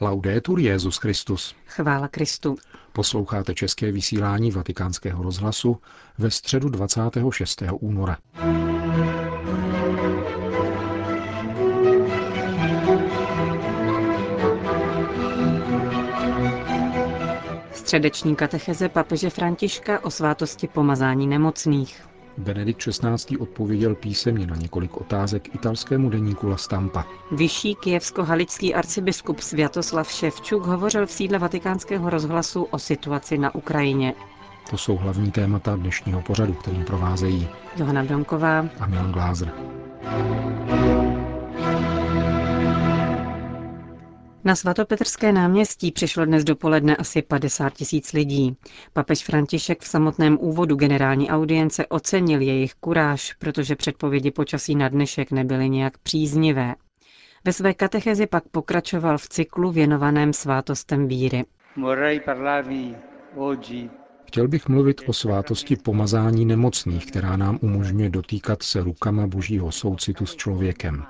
Laudetur Jezus Christus. Chvála Kristu. Posloucháte české vysílání Vatikánského rozhlasu ve středu 26. února. Středeční katecheze papeže Františka o svátosti pomazání nemocných. Benedikt XVI. odpověděl písemně na několik otázek italskému deníku La Stampa. Vyšší kijevsko-halický arcibiskup Sviatoslav Ševčuk hovořil v sídle vatikánského rozhlasu o situaci na Ukrajině. To jsou hlavní témata dnešního pořadu, kterým provázejí Johana Bronková a Milan Glázer. Na svatopetrské náměstí přišlo dnes dopoledne asi 50 tisíc lidí. Papež František v samotném úvodu generální audience ocenil jejich kuráž, protože předpovědi počasí na dnešek nebyly nějak příznivé. Ve své katechezi pak pokračoval v cyklu věnovaném svátostem víry. Chtěl bych mluvit o svátosti pomazání nemocných, která nám umožňuje dotýkat se rukama božího soucitu s člověkem.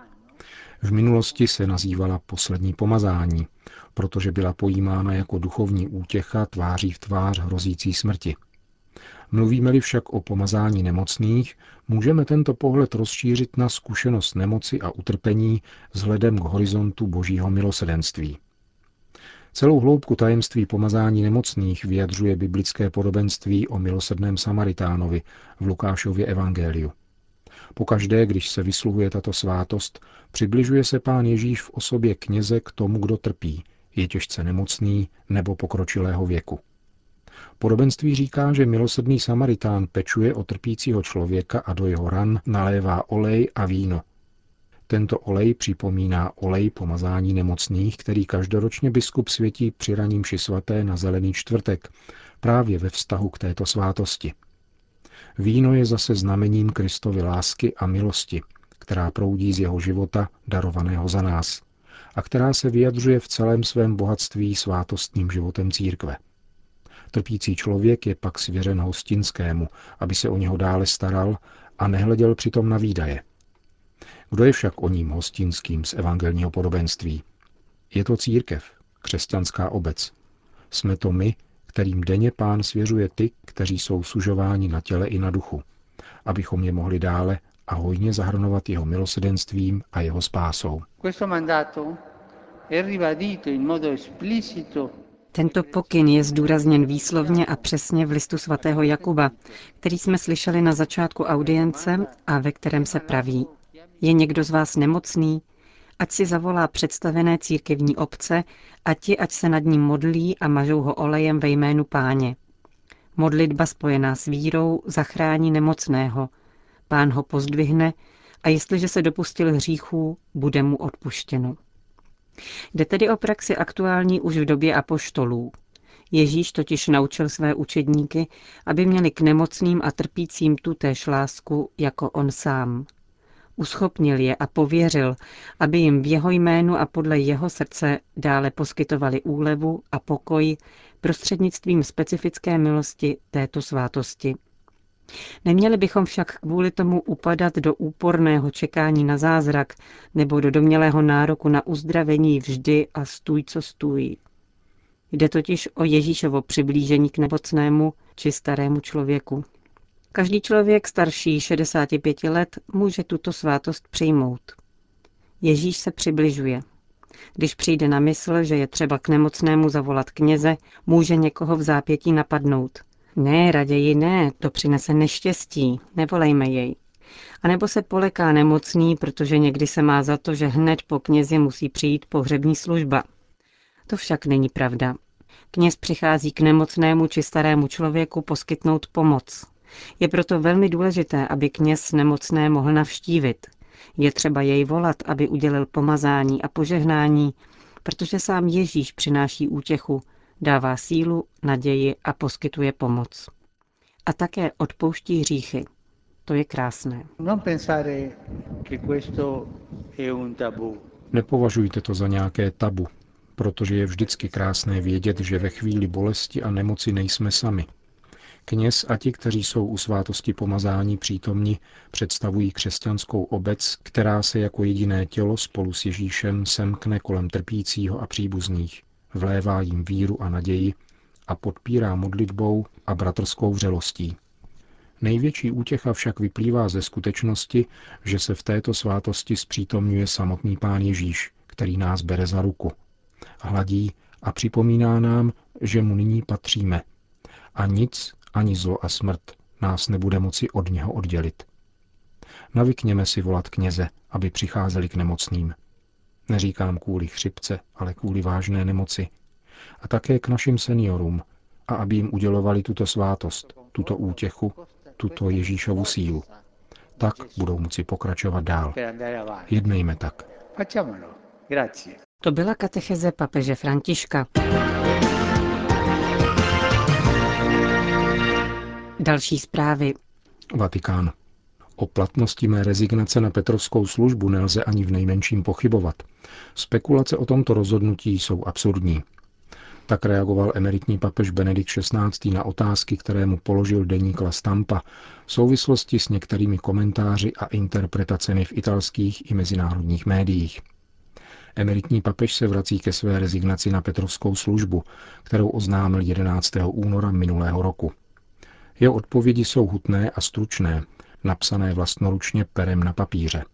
V minulosti se nazývala poslední pomazání, protože byla pojímána jako duchovní útěcha tváří v tvář hrozící smrti. Mluvíme-li však o pomazání nemocných, můžeme tento pohled rozšířit na zkušenost nemoci a utrpení vzhledem k horizontu božího milosedenství. Celou hloubku tajemství pomazání nemocných vyjadřuje biblické podobenství o milosrdném Samaritánovi v Lukášově evangeliu. Pokaždé, když se vysluhuje tato svátost, přibližuje se pán Ježíš v osobě kněze k tomu, kdo trpí, je těžce nemocný nebo pokročilého věku. Podobenství říká, že milosrdný Samaritán pečuje o trpícího člověka a do jeho ran nalévá olej a víno. Tento olej připomíná olej pomazání nemocných, který každoročně biskup světí při raním svaté na zelený čtvrtek, právě ve vztahu k této svátosti. Víno je zase znamením Kristovy lásky a milosti, která proudí z jeho života, darovaného za nás, a která se vyjadřuje v celém svém bohatství svátostním životem církve. Trpící člověk je pak svěřen hostinskému, aby se o něho dále staral a nehleděl přitom na výdaje. Kdo je však o ním hostinským z evangelního podobenství? Je to církev, křesťanská obec. Jsme to my, kterým denně pán svěřuje ty, kteří jsou sužováni na těle i na duchu, abychom je mohli dále a hojně zahrnovat jeho milosedenstvím a jeho spásou. Tento pokyn je zdůrazněn výslovně a přesně v listu svatého Jakuba, který jsme slyšeli na začátku audience a ve kterém se praví. Je někdo z vás nemocný? Ať si zavolá představené církevní obce a ti, ať se nad ním modlí a mažou ho olejem ve jménu páně. Modlitba spojená s vírou zachrání nemocného. Pán ho pozdvihne a jestliže se dopustil hříchů, bude mu odpuštěno. Jde tedy o praxi aktuální už v době apoštolů. Ježíš totiž naučil své učedníky, aby měli k nemocným a trpícím tutéž lásku jako on sám uschopnil je a pověřil, aby jim v jeho jménu a podle jeho srdce dále poskytovali úlevu a pokoj prostřednictvím specifické milosti této svátosti. Neměli bychom však kvůli tomu upadat do úporného čekání na zázrak nebo do domělého nároku na uzdravení vždy a stůj, co stůj. Jde totiž o Ježíšovo přiblížení k nebocnému či starému člověku. Každý člověk starší 65 let může tuto svátost přijmout. Ježíš se přibližuje. Když přijde na mysl, že je třeba k nemocnému zavolat kněze, může někoho v zápětí napadnout. Ne, raději ne, to přinese neštěstí, nevolejme jej. A nebo se poleká nemocný, protože někdy se má za to, že hned po knězi musí přijít pohřební služba. To však není pravda. Kněz přichází k nemocnému či starému člověku poskytnout pomoc, je proto velmi důležité, aby kněz nemocné mohl navštívit. Je třeba jej volat, aby udělil pomazání a požehnání, protože sám Ježíš přináší útěchu, dává sílu, naději a poskytuje pomoc. A také odpouští hříchy. To je krásné. Nepovažujte to za nějaké tabu, protože je vždycky krásné vědět, že ve chvíli bolesti a nemoci nejsme sami, Kněz a ti, kteří jsou u svátosti pomazání přítomni, představují křesťanskou obec, která se jako jediné tělo spolu s Ježíšem semkne kolem trpícího a příbuzných, vlévá jim víru a naději a podpírá modlitbou a bratrskou vřelostí. Největší útěcha však vyplývá ze skutečnosti, že se v této svátosti zpřítomňuje samotný Pán Ježíš, který nás bere za ruku. Hladí a připomíná nám, že mu nyní patříme. A nic, ani zlo a smrt nás nebude moci od něho oddělit. Navykněme si volat kněze, aby přicházeli k nemocným. Neříkám kvůli chřipce, ale kvůli vážné nemoci. A také k našim seniorům, a aby jim udělovali tuto svátost, tuto útěchu, tuto Ježíšovu sílu. Tak budou moci pokračovat dál. Jednejme tak. To byla katecheze papeže Františka. Další zprávy. Vatikán. O platnosti mé rezignace na Petrovskou službu nelze ani v nejmenším pochybovat. Spekulace o tomto rozhodnutí jsou absurdní. Tak reagoval emeritní papež Benedikt XVI. na otázky, které mu položil deník La Stampa v souvislosti s některými komentáři a interpretacemi v italských i mezinárodních médiích. Emeritní papež se vrací ke své rezignaci na Petrovskou službu, kterou oznámil 11. února minulého roku. Jeho odpovědi jsou hutné a stručné, napsané vlastnoručně perem na papíře.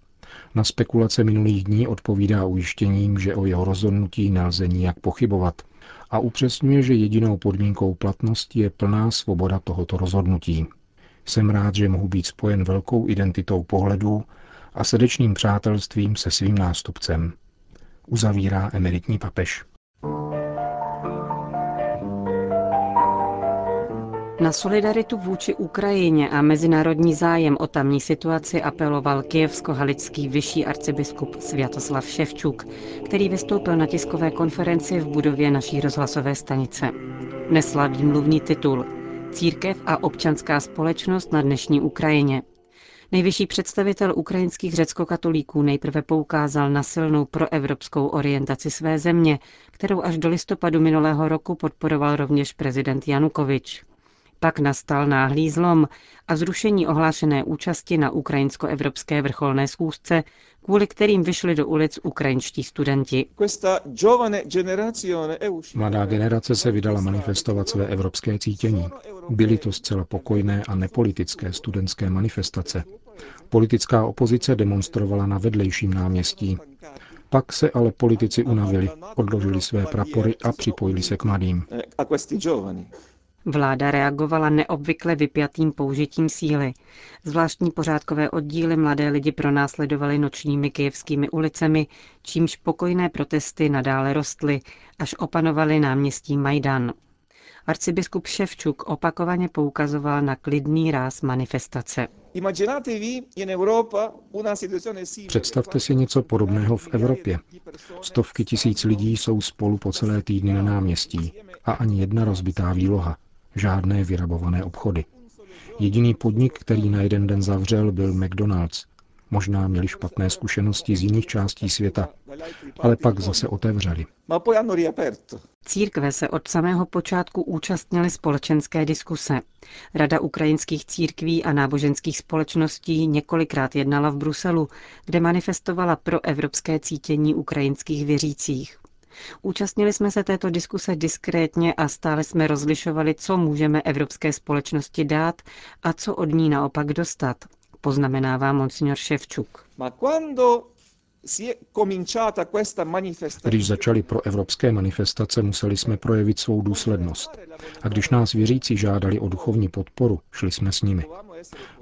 Na spekulace minulých dní odpovídá ujištěním, že o jeho rozhodnutí nelze nijak pochybovat a upřesňuje, že jedinou podmínkou platnosti je plná svoboda tohoto rozhodnutí. Jsem rád, že mohu být spojen velkou identitou pohledů a srdečným přátelstvím se svým nástupcem. Uzavírá emeritní papež. Na solidaritu vůči Ukrajině a mezinárodní zájem o tamní situaci apeloval kijevsko-halický vyšší arcibiskup Sviatoslav Ševčuk, který vystoupil na tiskové konferenci v budově naší rozhlasové stanice. Nesla výmluvný titul Církev a občanská společnost na dnešní Ukrajině. Nejvyšší představitel ukrajinských řeckokatolíků nejprve poukázal na silnou proevropskou orientaci své země, kterou až do listopadu minulého roku podporoval rovněž prezident Janukovič. Pak nastal náhlý zlom a zrušení ohlášené účasti na ukrajinsko-evropské vrcholné schůzce, kvůli kterým vyšli do ulic ukrajinští studenti. Mladá generace se vydala manifestovat své evropské cítění. Byly to zcela pokojné a nepolitické studentské manifestace. Politická opozice demonstrovala na vedlejším náměstí. Pak se ale politici unavili, odložili své prapory a připojili se k mladým. Vláda reagovala neobvykle vypjatým použitím síly. Zvláštní pořádkové oddíly mladé lidi pronásledovaly nočními kijevskými ulicemi, čímž pokojné protesty nadále rostly, až opanovaly náměstí Majdan. Arcibiskup Ševčuk opakovaně poukazoval na klidný ráz manifestace. Představte si něco podobného v Evropě. Stovky tisíc lidí jsou spolu po celé týdny na náměstí a ani jedna rozbitá výloha, žádné vyrabované obchody. Jediný podnik, který na jeden den zavřel, byl McDonald's. Možná měli špatné zkušenosti z jiných částí světa, ale pak zase otevřeli. Církve se od samého počátku účastnily společenské diskuse. Rada ukrajinských církví a náboženských společností několikrát jednala v Bruselu, kde manifestovala pro evropské cítění ukrajinských věřících. Účastnili jsme se této diskuse diskrétně a stále jsme rozlišovali, co můžeme evropské společnosti dát a co od ní naopak dostat, poznamenává monsignor Ševčuk. Když začaly pro evropské manifestace, museli jsme projevit svou důslednost. A když nás věřící žádali o duchovní podporu, šli jsme s nimi.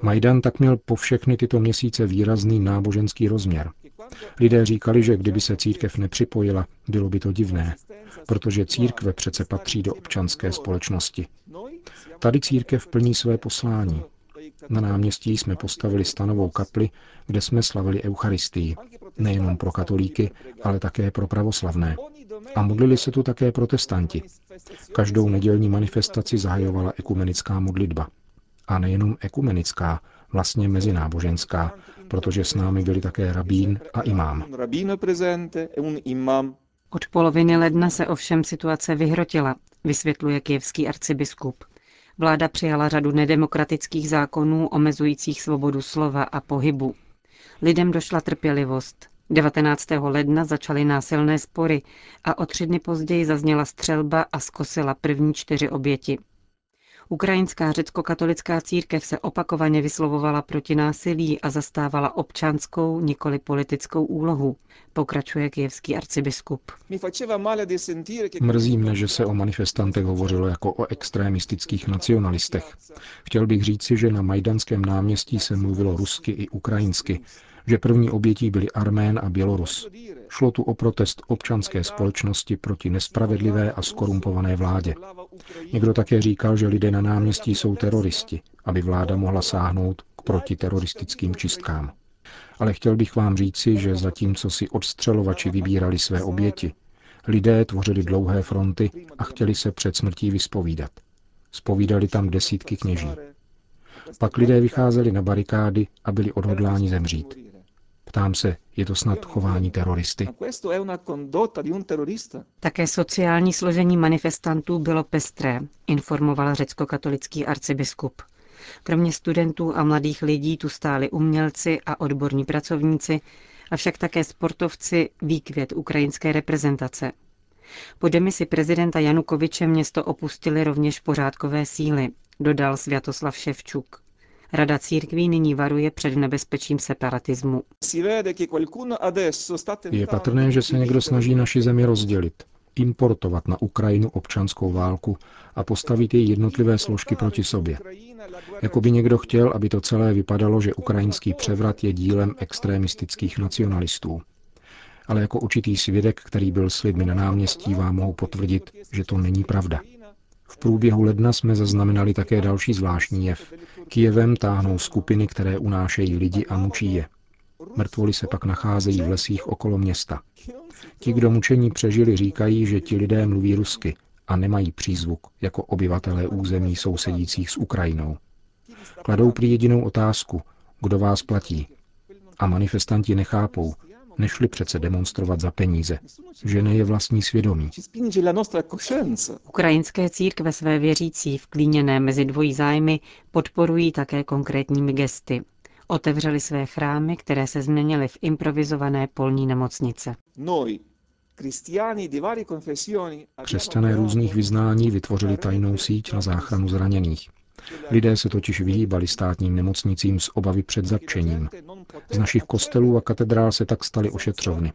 Majdan tak měl po všechny tyto měsíce výrazný náboženský rozměr. Lidé říkali, že kdyby se církev nepřipojila, bylo by to divné, protože církve přece patří do občanské společnosti. Tady církev plní své poslání. Na náměstí jsme postavili stanovou kapli, kde jsme slavili Eucharistii, nejenom pro katolíky, ale také pro pravoslavné. A modlili se tu také protestanti. Každou nedělní manifestaci zahajovala ekumenická modlitba. A nejenom ekumenická, vlastně mezináboženská, protože s námi byli také rabín a imám. Od poloviny ledna se ovšem situace vyhrotila, vysvětluje kijevský arcibiskup. Vláda přijala řadu nedemokratických zákonů omezujících svobodu slova a pohybu. Lidem došla trpělivost. 19. ledna začaly násilné spory a o tři dny později zazněla střelba a zkosila první čtyři oběti. Ukrajinská řecko-katolická církev se opakovaně vyslovovala proti násilí a zastávala občanskou, nikoli politickou úlohu, pokračuje kijevský arcibiskup. Mrzí mne, že se o manifestantech hovořilo jako o extrémistických nacionalistech. Chtěl bych říci, že na Majdanském náměstí se mluvilo rusky i ukrajinsky, že první obětí byli Armén a Bělorus. Šlo tu o protest občanské společnosti proti nespravedlivé a skorumpované vládě. Někdo také říkal, že lidé na náměstí jsou teroristi, aby vláda mohla sáhnout k protiteroristickým čistkám. Ale chtěl bych vám říci, že zatímco si odstřelovači vybírali své oběti, lidé tvořili dlouhé fronty a chtěli se před smrtí vyspovídat. Spovídali tam desítky kněží. Pak lidé vycházeli na barikády a byli odhodláni zemřít. Ptám se, je to snad chování teroristy? Také sociální složení manifestantů bylo pestré, informoval řecko-katolický arcibiskup. Kromě studentů a mladých lidí tu stáli umělci a odborní pracovníci, avšak také sportovci výkvět ukrajinské reprezentace. Po demisi prezidenta Janukoviče město opustili rovněž pořádkové síly, dodal Sviatoslav Ševčuk. Rada církví nyní varuje před nebezpečím separatismu. Je patrné, že se někdo snaží naši zemi rozdělit, importovat na Ukrajinu občanskou válku a postavit její jednotlivé složky proti sobě. Jako by někdo chtěl, aby to celé vypadalo, že ukrajinský převrat je dílem extremistických nacionalistů. Ale jako určitý svědek, který byl s lidmi na náměstí, vám mohu potvrdit, že to není pravda. V průběhu ledna jsme zaznamenali také další zvláštní jev. Kijevem táhnou skupiny, které unášejí lidi a mučí je. Mrtvoli se pak nacházejí v lesích okolo města. Ti, kdo mučení přežili, říkají, že ti lidé mluví rusky a nemají přízvuk jako obyvatelé území sousedících s Ukrajinou. Kladou prý jedinou otázku, kdo vás platí. A manifestanti nechápou, Nešli přece demonstrovat za peníze. Ženy je vlastní svědomí. Ukrajinské církve své věřící vklíněné mezi dvojí zájmy podporují také konkrétními gesty. Otevřeli své chrámy, které se změnily v improvizované polní nemocnice. Křesťané různých vyznání vytvořili tajnou síť na záchranu zraněných. Lidé se totiž vyhýbali státním nemocnicím z obavy před zatčením. Z našich kostelů a katedrál se tak staly ošetřovny.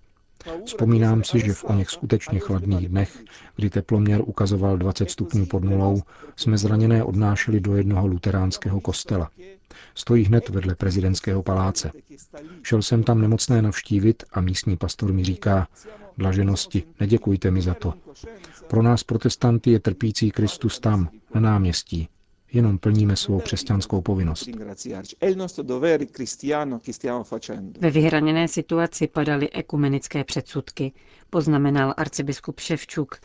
Vzpomínám si, že v o něch skutečně chladných dnech, kdy teploměr ukazoval 20 stupňů pod nulou, jsme zraněné odnášeli do jednoho luteránského kostela. Stojí hned vedle prezidentského paláce. Šel jsem tam nemocné navštívit a místní pastor mi říká, blaženosti, neděkujte mi za to. Pro nás protestanty je trpící Kristus tam, na náměstí, jenom plníme svou křesťanskou povinnost. Ve vyhraněné situaci padaly ekumenické předsudky, poznamenal arcibiskup Ševčuk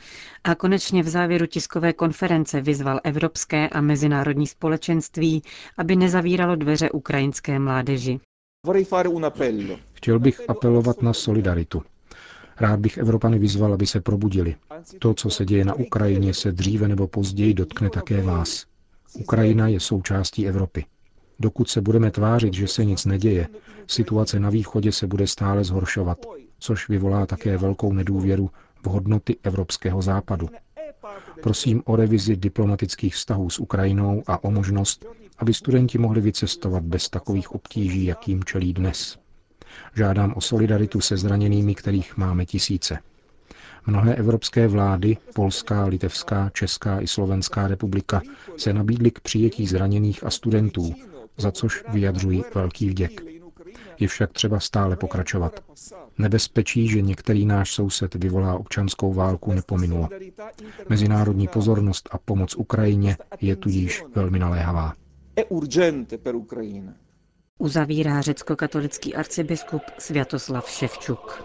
a konečně v závěru tiskové konference vyzval evropské a mezinárodní společenství, aby nezavíralo dveře ukrajinské mládeži. Chtěl bych apelovat na solidaritu. Rád bych Evropany vyzval, aby se probudili. To, co se děje na Ukrajině, se dříve nebo později dotkne také vás. Ukrajina je součástí Evropy. Dokud se budeme tvářit, že se nic neděje, situace na východě se bude stále zhoršovat, což vyvolá také velkou nedůvěru v hodnoty evropského západu. Prosím o revizi diplomatických vztahů s Ukrajinou a o možnost, aby studenti mohli vycestovat bez takových obtíží, jakým čelí dnes. Žádám o solidaritu se zraněnými, kterých máme tisíce. Mnohé evropské vlády, Polská, Litevská, Česká i Slovenská republika, se nabídly k přijetí zraněných a studentů, za což vyjadřují velký vděk. Je však třeba stále pokračovat. Nebezpečí, že některý náš soused vyvolá občanskou válku, nepominulo. Mezinárodní pozornost a pomoc Ukrajině je tudíž velmi naléhavá. Uzavírá řecko-katolický arcibiskup Sviatoslav Ševčuk.